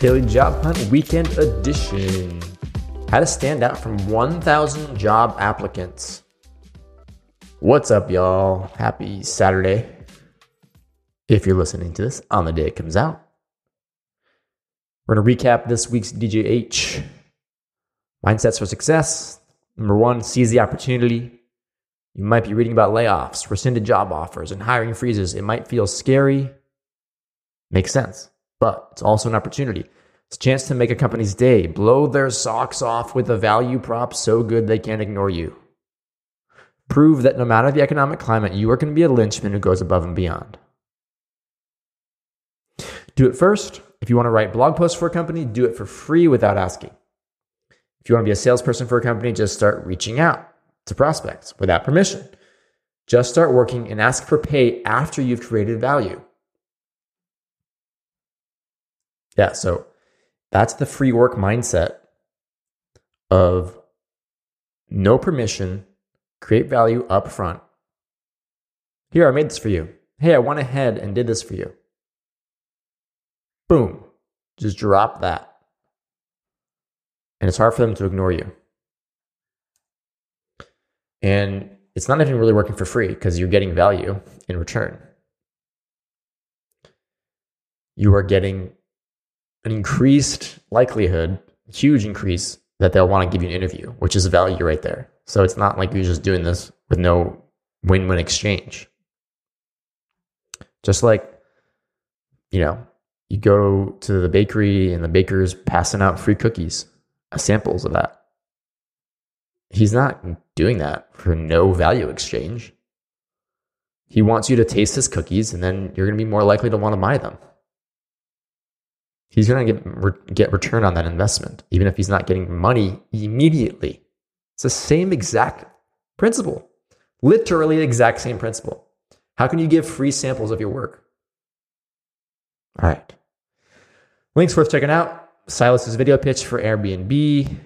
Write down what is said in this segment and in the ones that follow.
Daily Job Hunt Weekend Edition. How to stand out from 1,000 job applicants. What's up, y'all? Happy Saturday. If you're listening to this on the day it comes out, we're going to recap this week's DJH. Mindsets for success. Number one, seize the opportunity. You might be reading about layoffs, rescinded job offers, and hiring freezes. It might feel scary. Makes sense. But it's also an opportunity. It's a chance to make a company's day, blow their socks off with a value prop so good they can't ignore you. Prove that no matter the economic climate, you are going to be a linchpin who goes above and beyond. Do it first. If you want to write blog posts for a company, do it for free without asking. If you want to be a salesperson for a company, just start reaching out to prospects without permission. Just start working and ask for pay after you've created value. Yeah, so that's the free work mindset of no permission, create value up front. Here, I made this for you. Hey, I went ahead and did this for you. Boom. Just drop that. And it's hard for them to ignore you. And it's not even really working for free because you're getting value in return. You are getting an increased likelihood, huge increase that they'll want to give you an interview, which is value right there. So it's not like you're just doing this with no win win exchange. Just like, you know, you go to the bakery and the baker's passing out free cookies, uh, samples of that. He's not doing that for no value exchange. He wants you to taste his cookies and then you're going to be more likely to want to buy them he's going to get get return on that investment, even if he's not getting money immediately. It's the same exact principle, literally the exact same principle. How can you give free samples of your work? All right. Links worth checking out Silas's video pitch for Airbnb,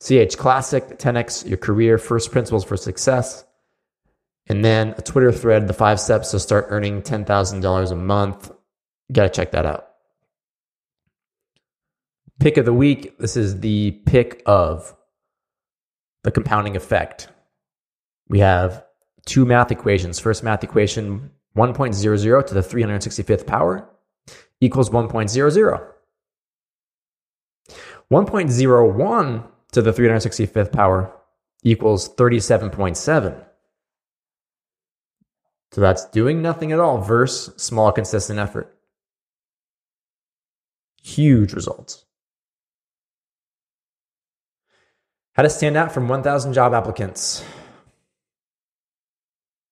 CH Classic, 10x your career, first principles for success, and then a Twitter thread, the five steps to start earning $10,000 a month. You got to check that out. Pick of the week. This is the pick of the compounding effect. We have two math equations. First math equation 1.00 to the 365th power equals 1.00. 1.01 to the 365th power equals 37.7. So that's doing nothing at all versus small consistent effort. Huge results. How to stand out from 1,000 job applicants.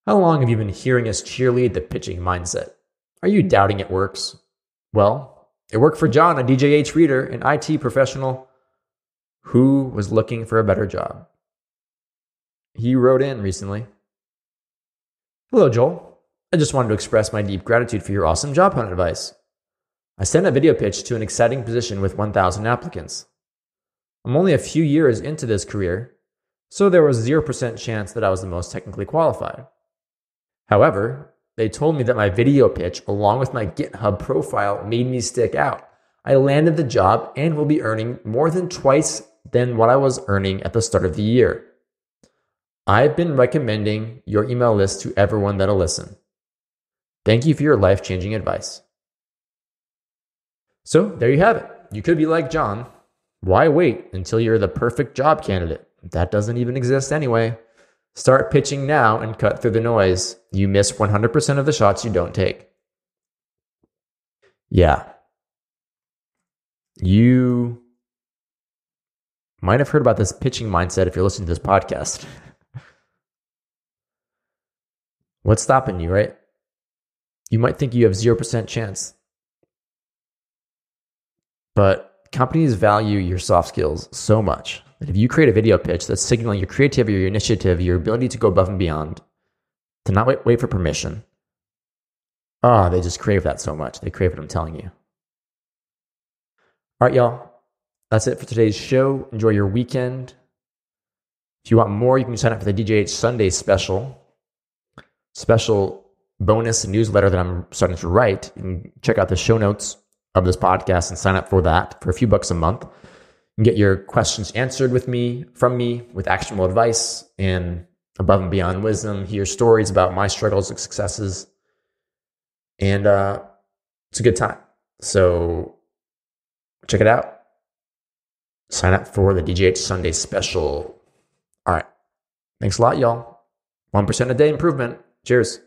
How long have you been hearing us cheerlead the pitching mindset? Are you doubting it works? Well, it worked for John, a DJH reader, an IT professional who was looking for a better job. He wrote in recently Hello, Joel. I just wanted to express my deep gratitude for your awesome job hunt advice. I sent a video pitch to an exciting position with 1,000 applicants. I'm only a few years into this career, so there was 0% chance that I was the most technically qualified. However, they told me that my video pitch, along with my GitHub profile, made me stick out. I landed the job and will be earning more than twice than what I was earning at the start of the year. I've been recommending your email list to everyone that'll listen. Thank you for your life changing advice. So there you have it. You could be like John why wait until you're the perfect job candidate? That doesn't even exist anyway. Start pitching now and cut through the noise. You miss 100% of the shots you don't take. Yeah. You might have heard about this pitching mindset if you're listening to this podcast. What's stopping you, right? You might think you have 0% chance. But companies value your soft skills so much that if you create a video pitch that's signaling your creativity, your initiative, your ability to go above and beyond, to not wait, wait for permission, ah, oh, they just crave that so much. They crave what I'm telling you. All right, y'all. That's it for today's show. Enjoy your weekend. If you want more, you can sign up for the DJH Sunday special, special bonus newsletter that I'm starting to write. You can check out the show notes of this podcast and sign up for that for a few bucks a month. You get your questions answered with me, from me, with actionable advice and above and beyond wisdom. Hear stories about my struggles and successes. And uh, it's a good time. So check it out. Sign up for the DJH Sunday special. All right. Thanks a lot, y'all. 1% a day improvement. Cheers.